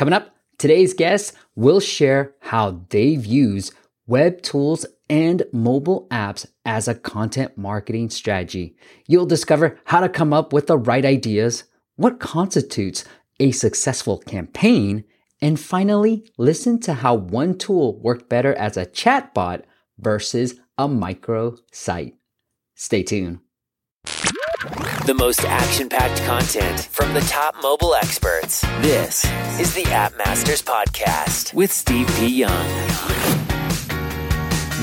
Coming up, today's guests will share how they've used web tools and mobile apps as a content marketing strategy. You'll discover how to come up with the right ideas, what constitutes a successful campaign, and finally, listen to how one tool worked better as a chatbot versus a micro site. Stay tuned. The most action packed content from the top mobile experts. This is the App Masters Podcast with Steve P. Young.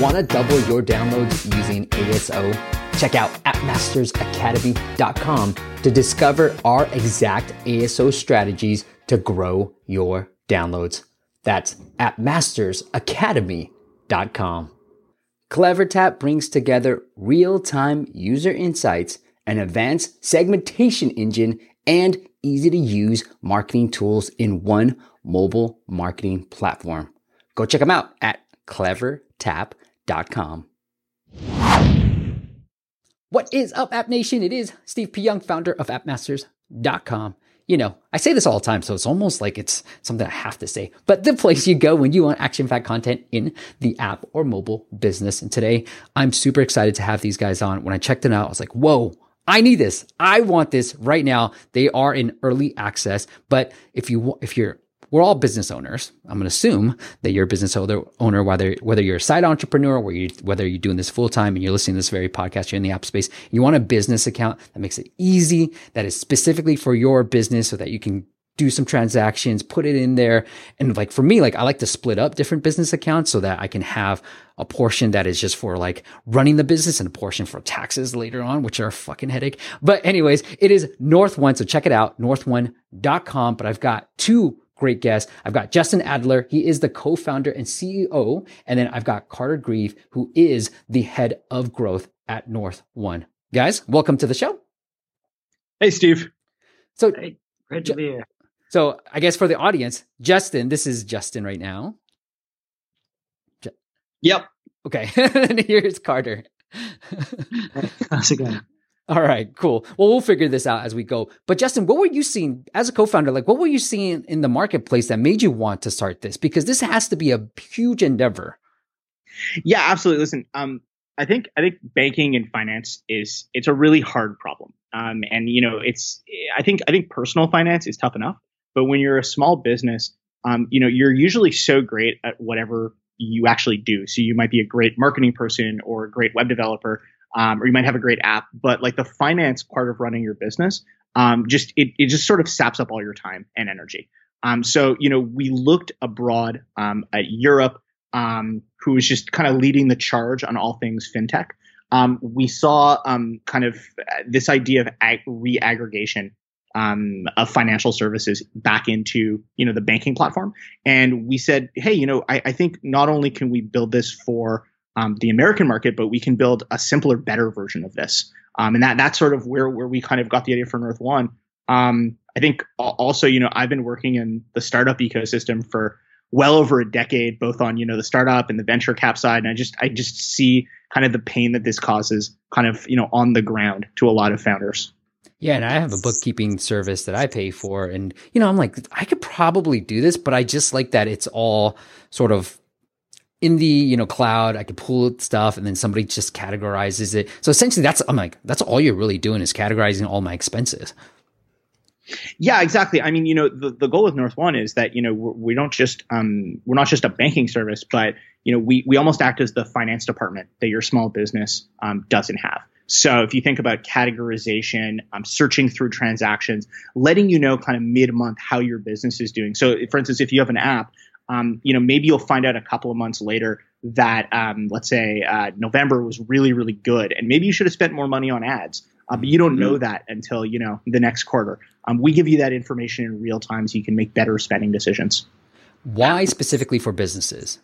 Want to double your downloads using ASO? Check out appmastersacademy.com to discover our exact ASO strategies to grow your downloads. That's appmastersacademy.com. CleverTap brings together real time user insights, an advanced segmentation engine, and easy to use marketing tools in one mobile marketing platform. Go check them out at clevertap.com. What is up, App Nation? It is Steve P. Young, founder of appmasters.com you know, I say this all the time, so it's almost like it's something I have to say, but the place you go when you want action packed content in the app or mobile business. And today I'm super excited to have these guys on. When I checked it out, I was like, whoa, I need this. I want this right now. They are in early access, but if you, if you're we're all business owners. I'm going to assume that you're a business owner, whether whether you're a side entrepreneur, whether you whether you're doing this full time and you're listening to this very podcast, you're in the app space. You want a business account that makes it easy, that is specifically for your business, so that you can do some transactions, put it in there. And like for me, like I like to split up different business accounts so that I can have a portion that is just for like running the business and a portion for taxes later on, which are a fucking headache. But anyways, it is North One. So check it out, north1.com. But I've got two great guests. I've got Justin Adler. He is the co-founder and CEO. And then I've got Carter Grieve, who is the head of growth at North One. Guys, welcome to the show. Hey, Steve. So hey, great to be here. So I guess for the audience, Justin, this is Justin right now. Yep. Okay. and here's Carter. How's it going? All right, cool. Well, we'll figure this out as we go. But Justin, what were you seeing as a co-founder? Like, what were you seeing in the marketplace that made you want to start this? Because this has to be a huge endeavor. Yeah, absolutely. Listen, um, I think I think banking and finance is it's a really hard problem. Um, and you know, it's I think I think personal finance is tough enough, but when you're a small business, um, you know, you're usually so great at whatever you actually do. So you might be a great marketing person or a great web developer um, or you might have a great app, but like the finance part of running your business, um, just it, it just sort of saps up all your time and energy. Um, so you know, we looked abroad um, at Europe, um, who was just kind of leading the charge on all things fintech. We saw kind of this idea of ag- reaggregation um, of financial services back into you know the banking platform and we said hey you know I, I, think not only can we build this for um, the American market, but we can build a simpler, better version of this. Um, and that that's sort of where where we kind of got the idea for North One. Um, I think also, you know, I've been working in the startup ecosystem for well over a decade, both on you know the startup and the venture cap side, and I just I just see kind of the pain that this causes, kind of you know on the ground to a lot of founders. Yeah, and I have a bookkeeping service that I pay for, and you know I'm like I could probably do this, but I just like that it's all sort of in the you know cloud. I can pull stuff and then somebody just categorizes it. So essentially that's i'm like that's all you're really doing is categorizing all my expenses. Yeah exactly. I mean you know the, the goal with north one is that you know we're, we do not just um, we're not just a banking service but you know we we almost act as the finance department that your small business um, doesn't have so if you think about categorization, um, searching through transactions, letting you know kind of mid month how your business is doing. So for instance, if you have an app, um, you know, maybe you'll find out a couple of months later that, um, let's say, uh, November was really, really good, and maybe you should have spent more money on ads. Uh, but you don't mm-hmm. know that until you know the next quarter. Um, we give you that information in real time so you can make better spending decisions. Why specifically for businesses?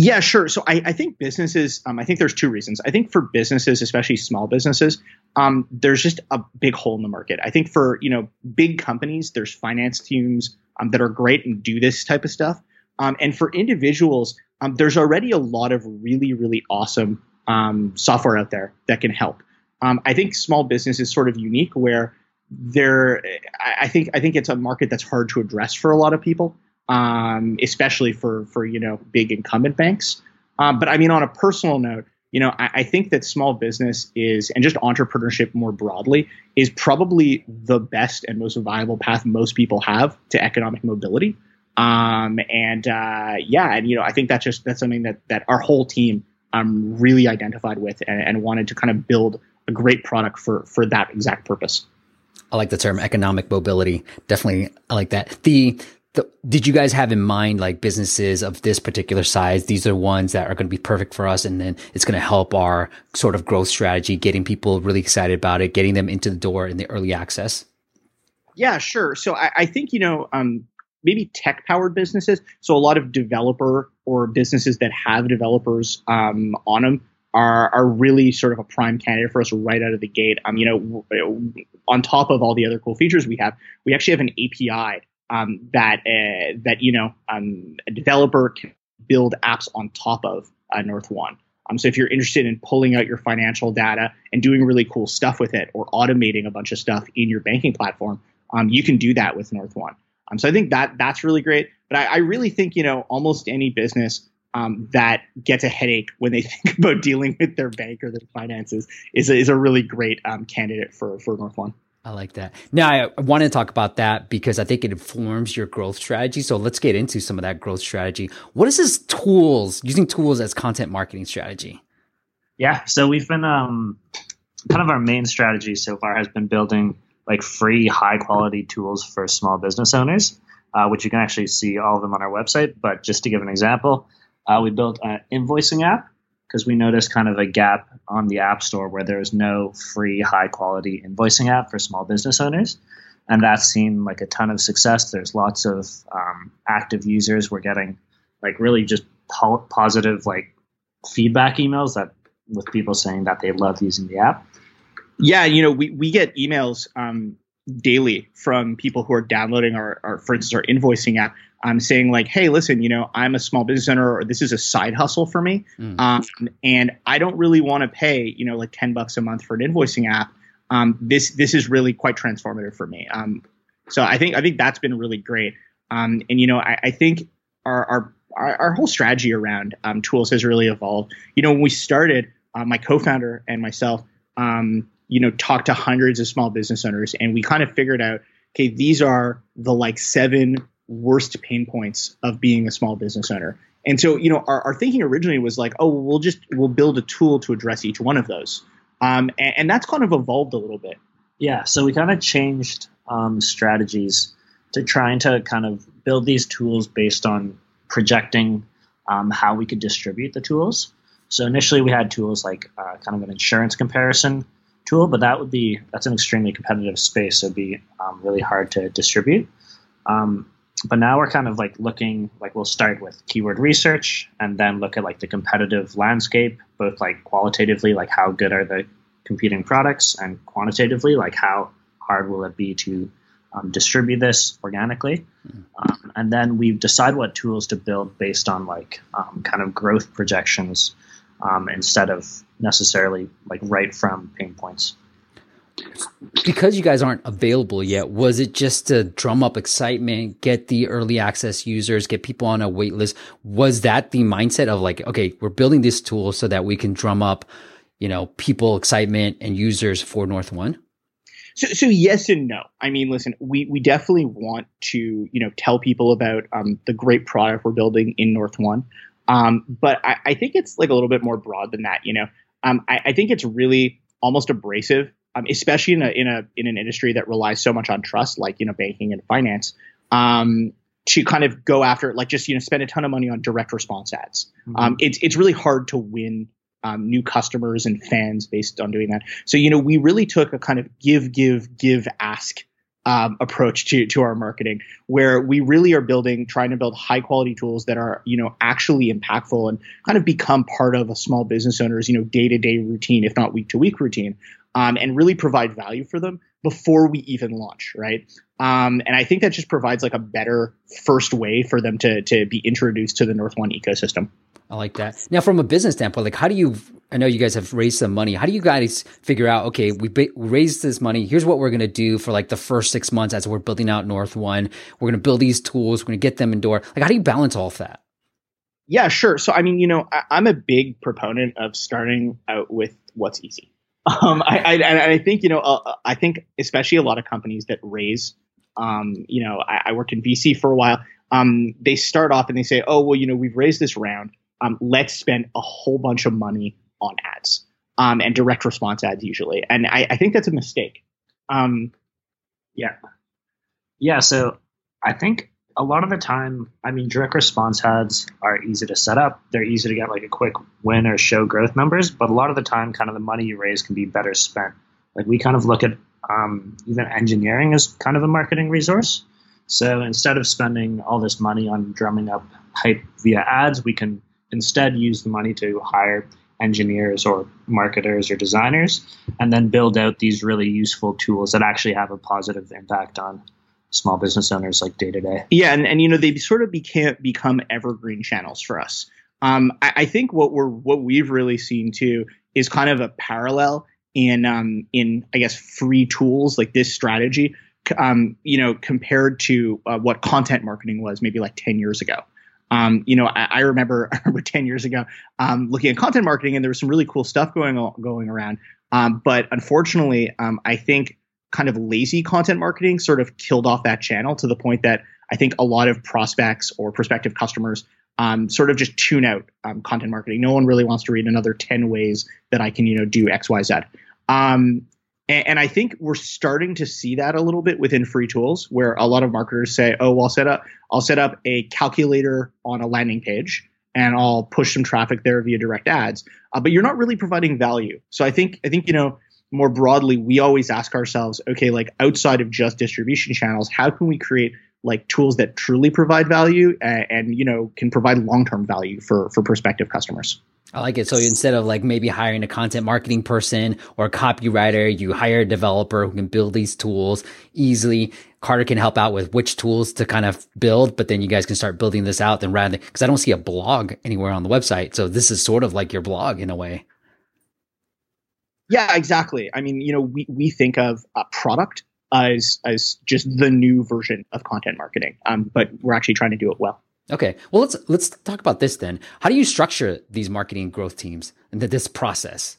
Yeah, sure. So I, I think businesses, um, I think there's two reasons. I think for businesses, especially small businesses, um, there's just a big hole in the market. I think for you know big companies, there's finance teams um, that are great and do this type of stuff. Um, and for individuals, um, there's already a lot of really, really awesome um, software out there that can help. I think small business is sort of unique where there, I think I think it's a market that's hard to address for a lot of people, um, especially for for you know big incumbent banks. Um, but I mean, on a personal note, you know, I, I, think that small business is, and just entrepreneurship more broadly, is probably the best and most viable path most people have to economic mobility. Um, and uh, yeah, and you know, I think that's just that's something that that our whole team um, really identified with and, and wanted to kind of build a great product for for that exact purpose. I like the term economic mobility. Definitely, I like that. The the, did you guys have in mind like businesses of this particular size? These are ones that are going to be perfect for us. And then it's going to help our sort of growth strategy, getting people really excited about it, getting them into the door in the early access. Yeah, sure. So I, I think, you know, um, maybe tech powered businesses. So a lot of developer or businesses that have developers um, on them are, are really sort of a prime candidate for us right out of the gate. Um, you know, on top of all the other cool features we have, we actually have an API um, that uh, that you know um, a developer can build apps on top of uh, North One. Um, so if you're interested in pulling out your financial data and doing really cool stuff with it, or automating a bunch of stuff in your banking platform, um, you can do that with North One. Um, so I think that that's really great. But I, I really think you know almost any business um, that gets a headache when they think about dealing with their bank or their finances is a, is a really great um, candidate for for North One. I like that. Now, I want to talk about that because I think it informs your growth strategy. So let's get into some of that growth strategy. What is this tools, using tools as content marketing strategy? Yeah. So we've been, um, kind of our main strategy so far has been building like free, high quality tools for small business owners, uh, which you can actually see all of them on our website. But just to give an example, uh, we built an invoicing app because we noticed kind of a gap on the App Store where there is no free, high quality invoicing app for small business owners. And that's seen like a ton of success. There's lots of um, active users. We're getting like really just po- positive like feedback emails that with people saying that they love using the app. Yeah, you know, we, we get emails um, daily from people who are downloading our, our for instance, our invoicing app I'm saying like, hey, listen, you know, I'm a small business owner, or this is a side hustle for me, mm. um, and I don't really want to pay, you know, like ten bucks a month for an invoicing app. Um, this this is really quite transformative for me. Um, so I think I think that's been really great. Um, and you know, I, I think our, our our, our whole strategy around um, tools has really evolved. You know, when we started, uh, my co-founder and myself, um, you know, talked to hundreds of small business owners, and we kind of figured out, okay, these are the like seven worst pain points of being a small business owner. And so, you know, our, our thinking originally was like, oh, we'll just we'll build a tool to address each one of those, um, and, and, that's kind of evolved a little bit. Yeah, so we kind of changed um, strategies to trying to kind of build these tools based on projecting um, how we could distribute the tools. So initially, we had tools like uh, kind of an insurance comparison tool, but that would be that's an extremely competitive space, so it'd be um, really hard to distribute. Um, but now we're kind of like looking like we'll start with keyword research and then look at like the competitive landscape both like qualitatively like how good are the competing products and quantitatively like how hard will it be to um, distribute this organically mm-hmm. um, and then we decide what tools to build based on like um, kind of growth projections um, instead of necessarily like right from pain points because you guys aren't available yet, was it just to drum up excitement, get the early access users, get people on a wait list? Was that the mindset of like, okay, we're building this tool so that we can drum up, you know, people excitement and users for North One? So, so yes and no. I mean, listen, we, we definitely want to, you know, tell people about um, the great product we're building in North One. Um, but I, I, think it's like a little bit more broad than that, you know. Um, I, I think it's really almost abrasive um, especially in a in a in an industry that relies so much on trust, like you know banking and finance, um, to kind of go after like just you know spend a ton of money on direct response ads. Mm-hmm. Um, it's it's really hard to win um, new customers and fans based on doing that. So you know we really took a kind of give give give ask um, approach to to our marketing, where we really are building, trying to build high quality tools that are you know actually impactful and kind of become part of a small business owner's you know day to day routine, if not week to week routine, um, and really provide value for them. Before we even launch, right? Um, and I think that just provides like a better first way for them to to be introduced to the North One ecosystem. I like that. Now, from a business standpoint, like how do you? I know you guys have raised some money. How do you guys figure out? Okay, we ba- raised this money. Here's what we're going to do for like the first six months as we're building out North One. We're going to build these tools. We're going to get them indoor. Like, how do you balance all of that? Yeah, sure. So, I mean, you know, I, I'm a big proponent of starting out with what's easy. Um, I, I, I think you know, uh, I think especially a lot of companies that raise, um, you know, I, I worked in VC for a while. Um, they start off and they say, oh, well, you know, we've raised this round. Um, let's spend a whole bunch of money on ads, um, and direct response ads usually. And I, I think that's a mistake. Um, Yeah. Yeah. So I think a lot of the time, I mean, direct response ads are easy to set up. They're easy to get like a quick win or show growth numbers. But a lot of the time, kind of the money you raise can be better spent. Like we kind of look at um, even engineering as kind of a marketing resource. So instead of spending all this money on drumming up hype via ads, we can instead use the money to hire engineers or marketers or designers and then build out these really useful tools that actually have a positive impact on small business owners like day to day. Yeah, and, and you know they sort of became become evergreen channels for us. Um, I, I think what we're what we've really seen too is kind of a parallel in um, in I guess free tools like this strategy. Um, you know, compared to uh, what content marketing was maybe like ten years ago. Um, you know, I, I, remember I remember ten years ago um, looking at content marketing, and there was some really cool stuff going going around. Um, but unfortunately, um, I think kind of lazy content marketing sort of killed off that channel to the point that I think a lot of prospects or prospective customers um, sort of just tune out um, content marketing. No one really wants to read another 10 ways that I can, you know, do X, Y, Z. Um, and, I think we're starting to see that a little bit within free tools where a lot of marketers say, oh, well, I'll set up, I'll set up a calculator on a landing page and I'll push some traffic there via direct ads. Uh, but you're not really providing value. So I think, I think, you know, more broadly, we always ask ourselves, okay, like outside of just distribution channels, how can we create like tools that truly provide value and, and you know can provide long-term value for for prospective customers? I like it. So instead of like maybe hiring a content marketing person or a copywriter, you hire a developer who can build these tools easily. Carter can help out with which tools to kind of build, but then you guys can start building this out. Then rather, because I don't see a blog anywhere on the website, so this is sort of like your blog in a way. Yeah, exactly. I mean, you know, we, we think of a product as as just the new version of content marketing, um, but we're actually trying to do it well. Okay, well let's let's talk about this then. How do you structure these marketing growth teams and this process?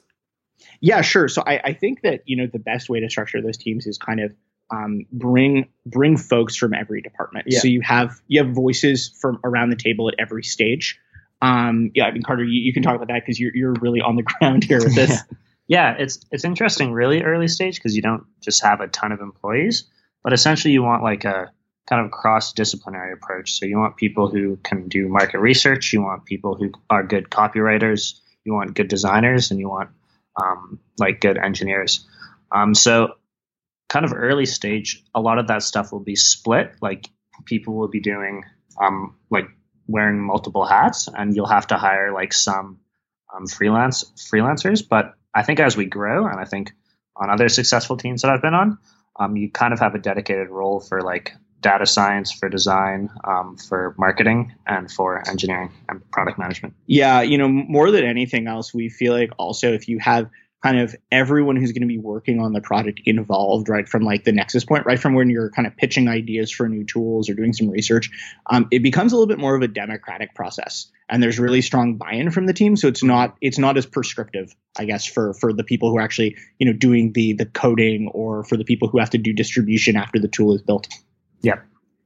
Yeah, sure. So I, I think that you know the best way to structure those teams is kind of um, bring bring folks from every department. Yeah. So you have you have voices from around the table at every stage. Um, yeah, I mean Carter, you, you can talk about that because you're you're really on the ground here with this. yeah, it's it's interesting, really early stage because you don't just have a ton of employees, but essentially you want like a kind of cross disciplinary approach. So you want people who can do market research, you want people who are good copywriters, you want good designers, and you want um, like good engineers. Um, so kind of early stage, a lot of that stuff will be split. Like people will be doing um, like wearing multiple hats, and you'll have to hire like some um, freelance freelancers, but I think as we grow, and I think on other successful teams that I've been on, um, you kind of have a dedicated role for like data science, for design, um, for marketing, and for engineering and product management. Yeah, you know, more than anything else, we feel like also if you have kind of everyone who's going to be working on the project involved, right from like the nexus point, right from when you're kind of pitching ideas for new tools or doing some research, um, it becomes a little bit more of a democratic process, and there's really strong buy-in from the team. So it's not it's not as prescriptive, I guess, for for the people who are actually you know doing the the coding or for the people who have to do distribution after the tool is built. Yeah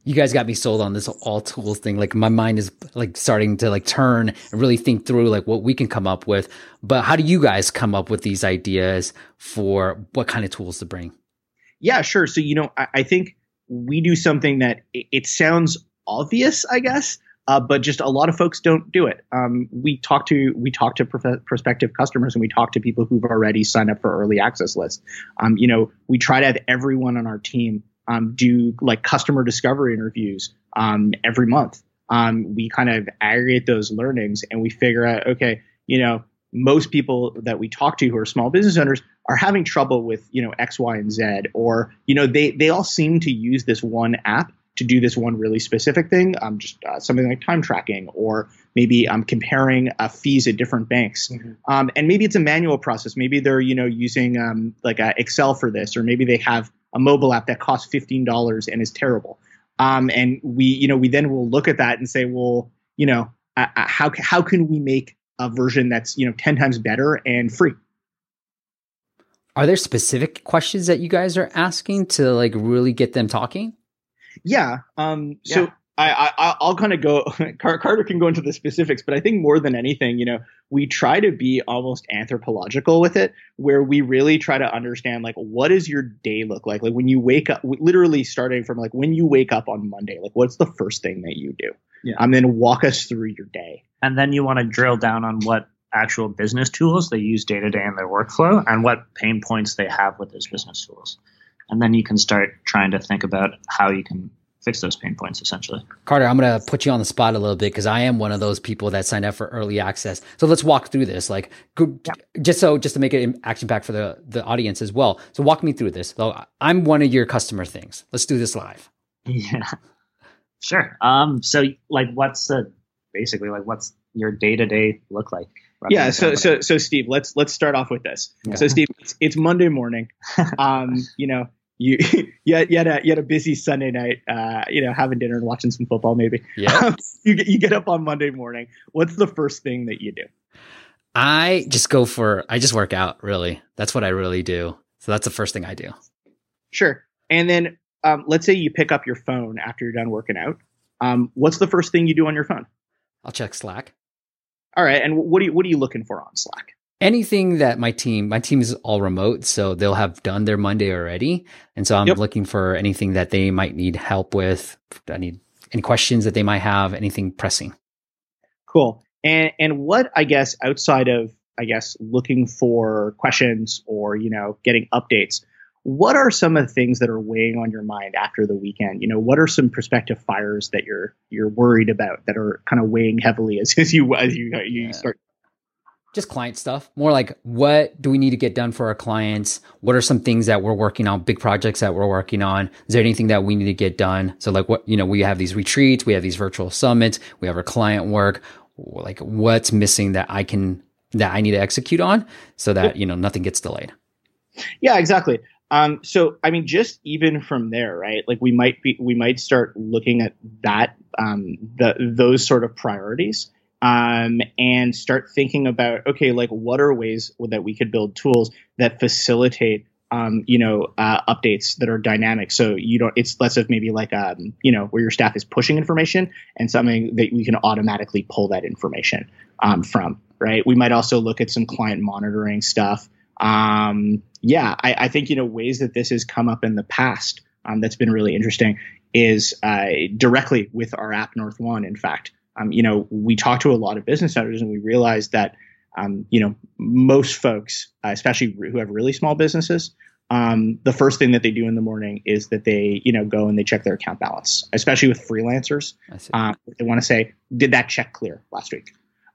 you guys got me sold on this all tools thing. Like my mind is like starting to like turn and really think through like what we can come up with. But how do you guys come up with these ideas for what kind of tools to bring? Yeah, sure. So, you know, I, I think we do something that it, it sounds obvious, I guess, uh, but just a lot of folks don't do it. Um, we talk to we talk to prof- prospective customers and we talk to people who've already signed up for early access lists. Um, you know, we try to have everyone on our team um, do like customer discovery interviews um, every month. Um, we kind of aggregate those learnings and we figure out, okay, you know, most people that we talk to who are small business owners are having trouble with you know X, Y, and Z, or you know they they all seem to use this one app to do this one really specific thing, um, just uh, something like time tracking, or maybe I'm um, comparing uh, fees at different banks, mm-hmm. um, and maybe it's a manual process. Maybe they're you know using um, like Excel for this, or maybe they have a mobile app that costs fifteen dollars and is terrible. Um, and we you know we then will look at that and say, well, you know, uh, uh how how can we make a version that's you know ten times better and free? Are there specific questions that you guys are asking to like really get them talking? Yeah. Um, so yeah. I, I I'll kind of go. Carter can go into the specifics, but I think more than anything, you know, we try to be almost anthropological with it, where we really try to understand like what does your day look like, like when you wake up, literally starting from like when you wake up on Monday, like what's the first thing that you do? Yeah. And then walk us through your day. And then you want to drill down on what actual business tools they use day to day in their workflow and what pain points they have with those business tools and then you can start trying to think about how you can fix those pain points essentially. Carter, I'm going to put you on the spot a little bit because I am one of those people that signed up for early access. So let's walk through this, like yeah. just so just to make it action pack for the the audience as well. So walk me through this. So I'm one of your customer things. Let's do this live. Yeah, sure. Um, so like, what's the basically like what's your day to day look like? yeah so so so steve let's let's start off with this yeah. so steve it's, it's monday morning um you know you you had, you had a you had a busy sunday night uh you know having dinner and watching some football maybe. Yeah. Um, you get you get up on monday morning. What's the first thing that you do? I just go for i just work out really. That's what i really do. So that's the first thing i do. Sure. And then um, let's say you pick up your phone after you're done working out. Um, what's the first thing you do on your phone? I'll check slack. All right. And what are you what are you looking for on Slack? Anything that my team, my team is all remote, so they'll have done their Monday already, and so I'm yep. looking for anything that they might need help with. I need any questions that they might have, anything pressing. Cool. And and what I guess outside of I guess looking for questions or you know getting updates, what are some of the things that are weighing on your mind after the weekend? You know, what are some prospective fires that you're you're worried about that are kind of weighing heavily as, as you as you you yeah. start just client stuff. More like what do we need to get done for our clients? What are some things that we're working on big projects that we're working on? Is there anything that we need to get done? So like what you know we have these retreats we have these virtual summits we have our client work. Like what's missing that i can that i need to execute on so that you know nothing gets delayed? Yeah exactly. Um, so I mean, just even from there, right? Like we might be, we might start looking at that, um, the those sort of priorities, um, and start thinking about okay, like what are ways that we could build tools that facilitate, um, you know, uh, updates that are dynamic. So you don't, it's less of maybe like, um, you know, where your staff is pushing information and something that we can automatically pull that information um, from, right? We might also look at some client monitoring stuff um, yeah, I, I, think you know ways that this has come up in the past um, that's been really interesting is uh, directly with our app North One. In fact, um, you know we talk to a lot of business owners and we realize that um, you know most folks, uh, especially who have really small businesses, um, the first thing that they do in the morning is that they you know go and they check their account balance, especially with freelancers. Um, they want to say, did that check clear last week?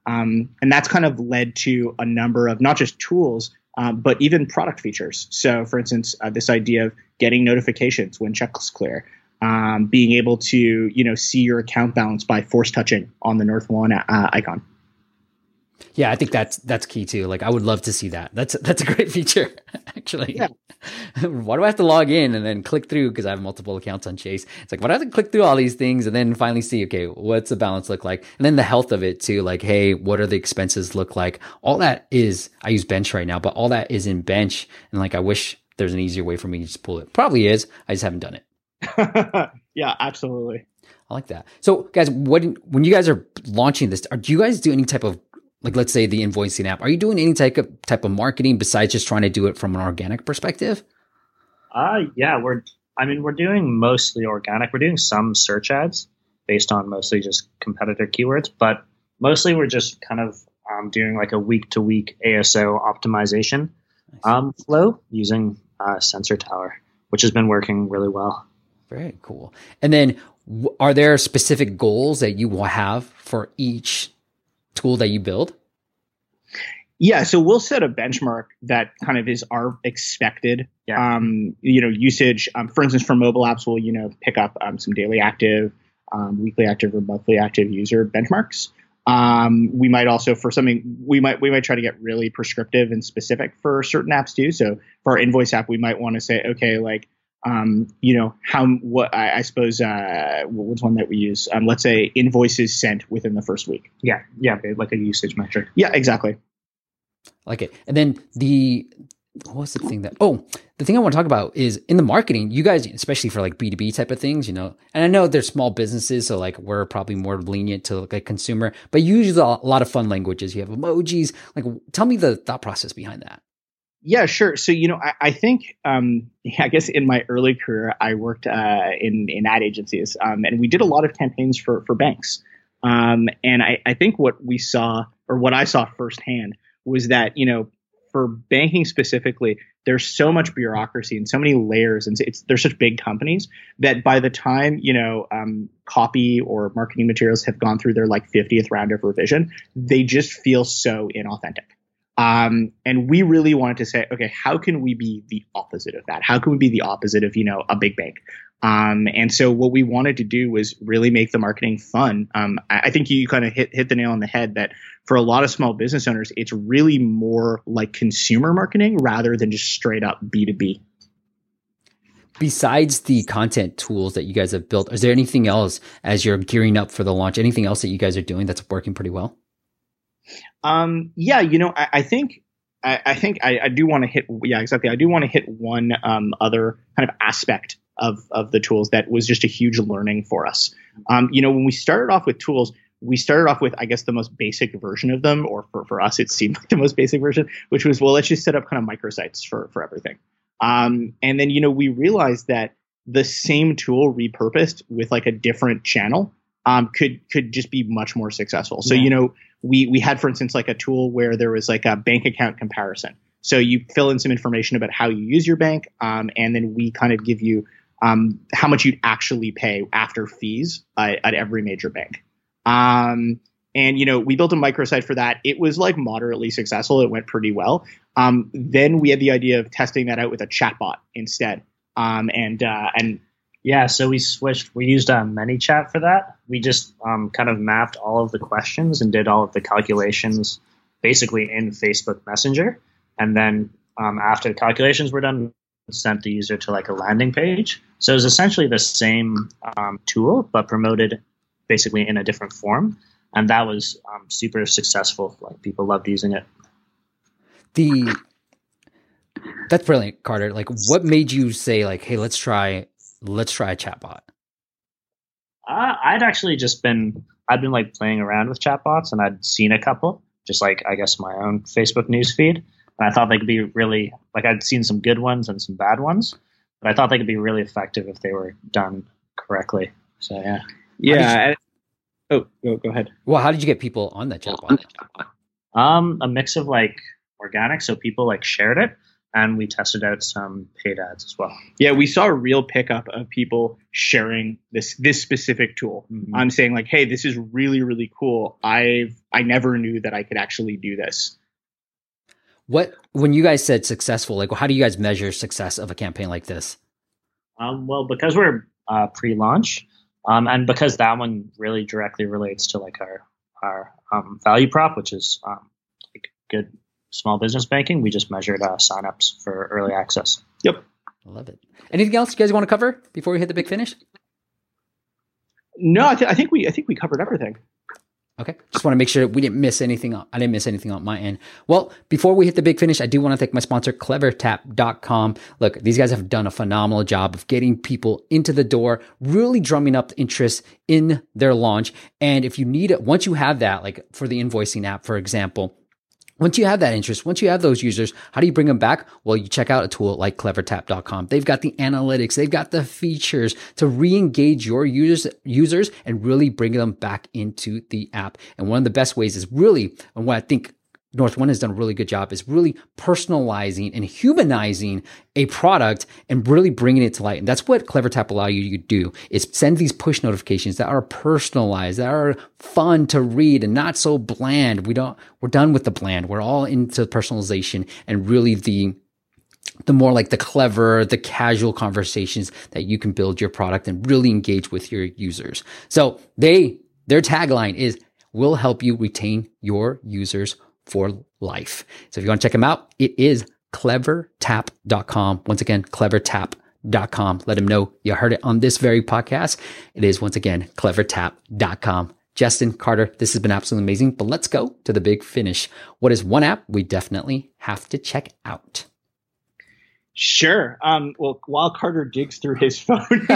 Um, and that's kind of led to a number of not just tools um, but even product features. So, for instance, uh, this idea of getting notifications when checks clear, um, being able to you know see your account balance by force touching on the North One uh, icon. Yeah, I think that's that's key too. Like, I would love to see that. That's that's a great feature, actually. Yeah. why do I have to log in and then click through because I have multiple accounts on Chase? It's like, why do I have to click through all these things and then finally see, okay, what's the balance look like? And then the health of it too. Like, hey, what are the expenses look like? All that is, I use Bench right now, but all that is in Bench. And like, I wish there's an easier way for me to just pull it. Probably is. I just haven't done it. yeah, absolutely. I like that. So, guys, what when you guys are launching this, are, do you guys do any type of like let's say the invoicing app are you doing any type of type of marketing besides just trying to do it from an organic perspective uh yeah we're i mean we're doing mostly organic we're doing some search ads based on mostly just competitor keywords but mostly we're just kind of um, doing like a week to week aso optimization um, flow using uh, sensor tower which has been working really well very cool and then are there specific goals that you will have for each tool that you build? Yeah, so we'll set a benchmark that kind of is our expected, Yeah. um, you know, usage. Um, for instance, for mobile apps, we'll you know pick up um, some daily active, um, weekly active, or monthly active user benchmarks. Um, we might also for something we might we might try to get really prescriptive and specific for certain apps too. So for our invoice app, we might want to say, okay, like um, you know how what I, I suppose uh, what's one that we use? Um, let's say invoices sent within the first week. Yeah, yeah, like a usage metric. Yeah, exactly. like it. And then the what's the thing that oh the thing I want to talk about is in the marketing, you guys, especially for like B2B type of things, you know, and I know they're small businesses, so like we're probably more lenient to like a consumer, but you use a lot of fun languages. You have emojis. Like tell me the thought process behind that. Yeah, sure. So you know, I, I think um, I guess in my early career, I worked uh, in in ad agencies, um, and we did a lot of campaigns for for banks. Um, and I, I think what we saw, or what I saw firsthand, was that you know, for banking specifically, there's so much bureaucracy and so many layers, and it's they're such big companies that by the time you know um, copy or marketing materials have gone through their like 50th round of revision, they just feel so inauthentic. Um, and we really wanted to say, okay, how can we be the opposite of that? How can we be the opposite of, you know, a big bank? Um, and so what we wanted to do was really make the marketing fun. Um, I, I think you kind of hit, hit the nail on the head that for a lot of small business owners, it's really more like consumer marketing rather than just straight up B2B. Besides the content tools that you guys have built, is there anything else as you're gearing up for the launch? Anything else that you guys are doing that's working pretty well? Um, yeah, you know, I, I think I, I, think I, I do want to hit. Yeah, exactly. I do want to hit one um, other kind of aspect of of the tools that was just a huge learning for us. Um, you know, when we started off with tools, we started off with I guess the most basic version of them, or for for us, it seemed like the most basic version, which was well, let's just set up kind of microsites for for everything. Um, and then you know we realized that the same tool repurposed with like a different channel um, could could just be much more successful. So Yeah. you know we we had for instance like a tool where there was like a bank account comparison. So you fill in some information about how you use your bank, um, and then we kind of give you um, how much you'd actually pay after fees uh, at every major bank. Um, and you know we built a microsite for that. It was like moderately successful. It went pretty well. Um, then we had the idea of testing that out with a chatbot instead. Um, and uh, and Yeah, so we switched. We used uh, ManyChat for that. We just um, kind of mapped all of the questions and did all of the calculations basically in Facebook Messenger. And then um, after the calculations were done, sent the user to like a landing page. So it was essentially the same um, tool, but promoted basically in a different form. And that was um, super successful. Like people loved using it. The that's brilliant, Carter. Like, what made you say like, "Hey, let's try, let's try a chatbot"? Uh, I'd actually just been I'd been like playing around with chatbots and I'd seen a couple, just like I guess my own Facebook news feed. And I thought they could be really like I'd seen some good ones and some bad ones, but I thought they could be really effective if they were done correctly. So yeah. yeah. Oh, go go ahead. Well, how did you get people on that chatbot? Um, a mix of like organic, so people like shared it, and we tested out some paid ads as well. Yeah, we saw a real pickup of people sharing this this specific tool. Mhm. I'm saying like, hey, this is really really cool. I've I never knew that I could actually do this. What when you guys said successful? Like, how do you guys measure success of a campaign like this? Um, well, because we're uh, pre-launch, um, and because that one really directly relates to like our our um, value prop, which is um, like good small business banking, we just measured uh, signups for early access. Yep. I love it. Anything else you guys want to cover before we hit the big finish? No, I, th- I think we I think we covered everything. Okay. Just want to make sure we didn't miss anything. on- I didn't miss anything on my end. Well, before we hit the big finish, I do want to thank my sponsor, clevertap.com. Look, these guys have done a phenomenal job of getting people into the door, really drumming up interest in their launch. And if you need it, once you have that, like for the invoicing app, for example, once you have that interest, once you have those users, how do you bring them back? Well, you check out a tool like clevertap.com. They've got the analytics, they've got the features to re-engage your users, users and really bring them back into the app. And one of the best ways is really, and what I think North One has done a really good job is really personalizing and humanizing a product and really bringing it to light. And that's what CleverTap allow you to do is send these push notifications that are personalized, that are fun to read and not so bland. We don't, we're done with the bland. We're all into personalization and really the the more like the clever, the casual conversations that you can build your product and really engage with your users. So they, their tagline is, will help you retain your users for life. So if you want to check them out, it is clevertap.com. Once again, clevertap.com. Let them know you heard it on this very podcast. It is once again, clevertap.com. Justin Carter, this has been absolutely amazing, but let's go to the big finish. What is one app we definitely have to check out? Sure. Um, well, while Carter digs through his phone,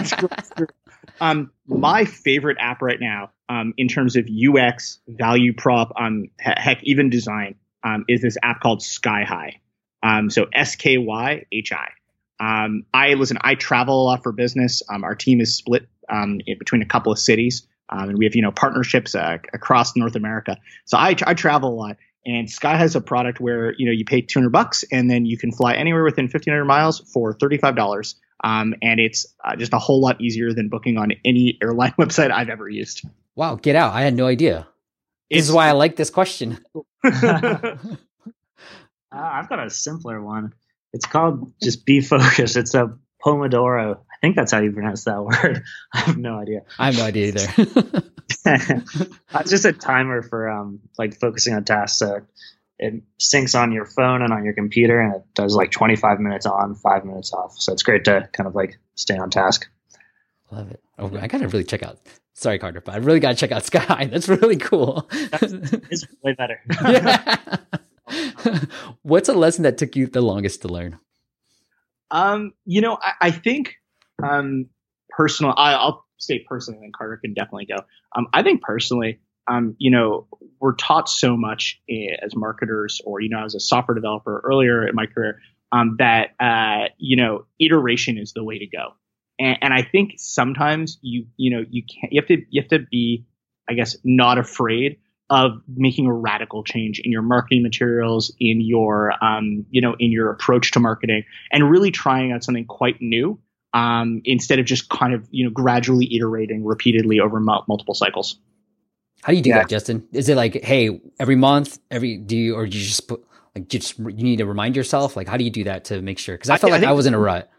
um, my favorite app right now, um, in terms of UX, value prop, um, heck, even design, um, is this app called SkyHi. Um, so S K Y H I. Um, I listen. I travel a lot for business. Um, our team is split um, in between a couple of cities, um, and we have you know partnerships uh, across North America. So I, I travel a lot, and Sky has a product where you know you pay 200 bucks, and then you can fly anywhere within 1,500 miles for 35 dollars. Um, and it's uh, just a whole lot easier than booking on any airline website I've ever used. Wow, get out! I had no idea. This is why I like this question. Uh, I've got a simpler one. It's called just Be Focused. It's a Pomodoro. I think that's how you pronounce that word. I have no idea. I have no idea either. it's just a timer for um like focusing on tasks. So it syncs on your phone and on your computer, and it does like 25 minutes on, five minutes off. So it's great to kind of like stay on task. Love it. Oh, I gotta really check out. Sorry, Carter, but I really gotta check out Sky. That's really cool. it's way better. yeah. What's a lesson that took you the longest to learn? Um, you know, I, I think um, personal. I, will say personally, and Carter can definitely go. Um, I think personally, um, you know, we're taught so much as marketers, or you know, as a software developer earlier in my career, um, that uh, you know, iteration is the way to go. And, and I think sometimes you, you know, you can't. You have to, you have to be, I guess, not afraid of making a radical change in your marketing materials, in your, um, you know, in your approach to marketing, and really trying out something quite new um, instead of just kind of, you know, gradually iterating repeatedly over multiple cycles. How do you do yeah. that, Justin? Is it like, hey, every month, every do you, or do you just put like just you need to remind yourself? Like, how do you do that to make sure? Because I felt I, like I, I was in a rut.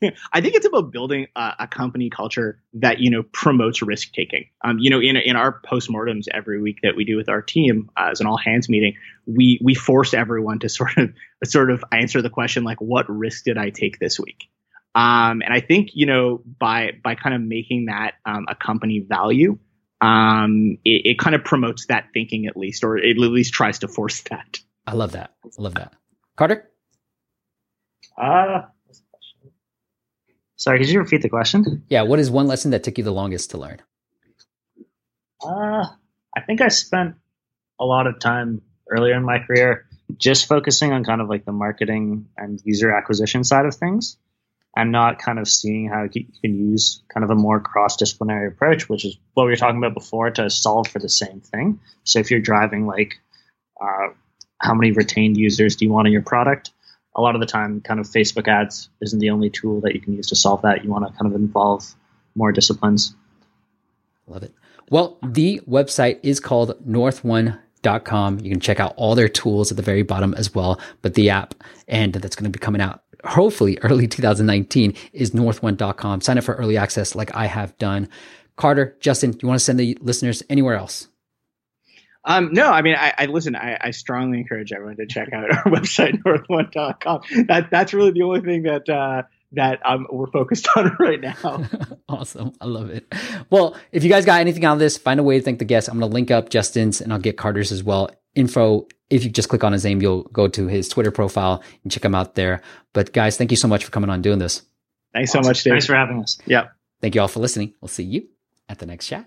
I think it's about building a, a, company culture that you know promotes risk taking. Um, you know, in in our postmortems every week that we do with our team uh, as an all hands meeting, we we force everyone to sort of sort of answer the question like, what risk did I take this week? Um, and I think you know by by kind of making that um, a company value, um, it, it kind of promotes that thinking at least, or it at least tries to force that. I love that. I love that. Carter. Uh, Sorry, could you repeat the question? Yeah, what is one lesson that took you the longest to learn? Uh, I think I spent a lot of time earlier in my career just focusing on kind of like the marketing and user acquisition side of things and not kind of seeing how you can use kind of a more cross-disciplinary approach, which is what we were talking about before to solve for the same thing. So if you're driving like uh, how many retained users do you want in your product? a lot of the time, kind of Facebook ads isn't the only tool that you can use to solve that. You want to kind of involve more disciplines. Love it. Well, the website is called north1.com. You can check out all their tools at the very bottom as well. But the app, and that's going to be coming out hopefully early 2019, is north1.com. Sign up for early access like I have done. Carter, Justin, you want to send the listeners anywhere else? Um, no, I mean, I, I listen. I, I, strongly encourage everyone to check out our website north1.com. That that's really the only thing that uh, that um, we're focused on right now. awesome, I love it. Well, if you guys got anything out of this, find a way to thank the guests. I'm going to link up Justin's and I'll get Carter's as well. Info. If you just click on his name, you'll go to his Twitter profile and check him out there. But guys, thank you so much for coming on doing this. Thanks awesome. so much, Dave. Thanks for having us. Yeah. Thank you all for listening. We'll see you at the next chat.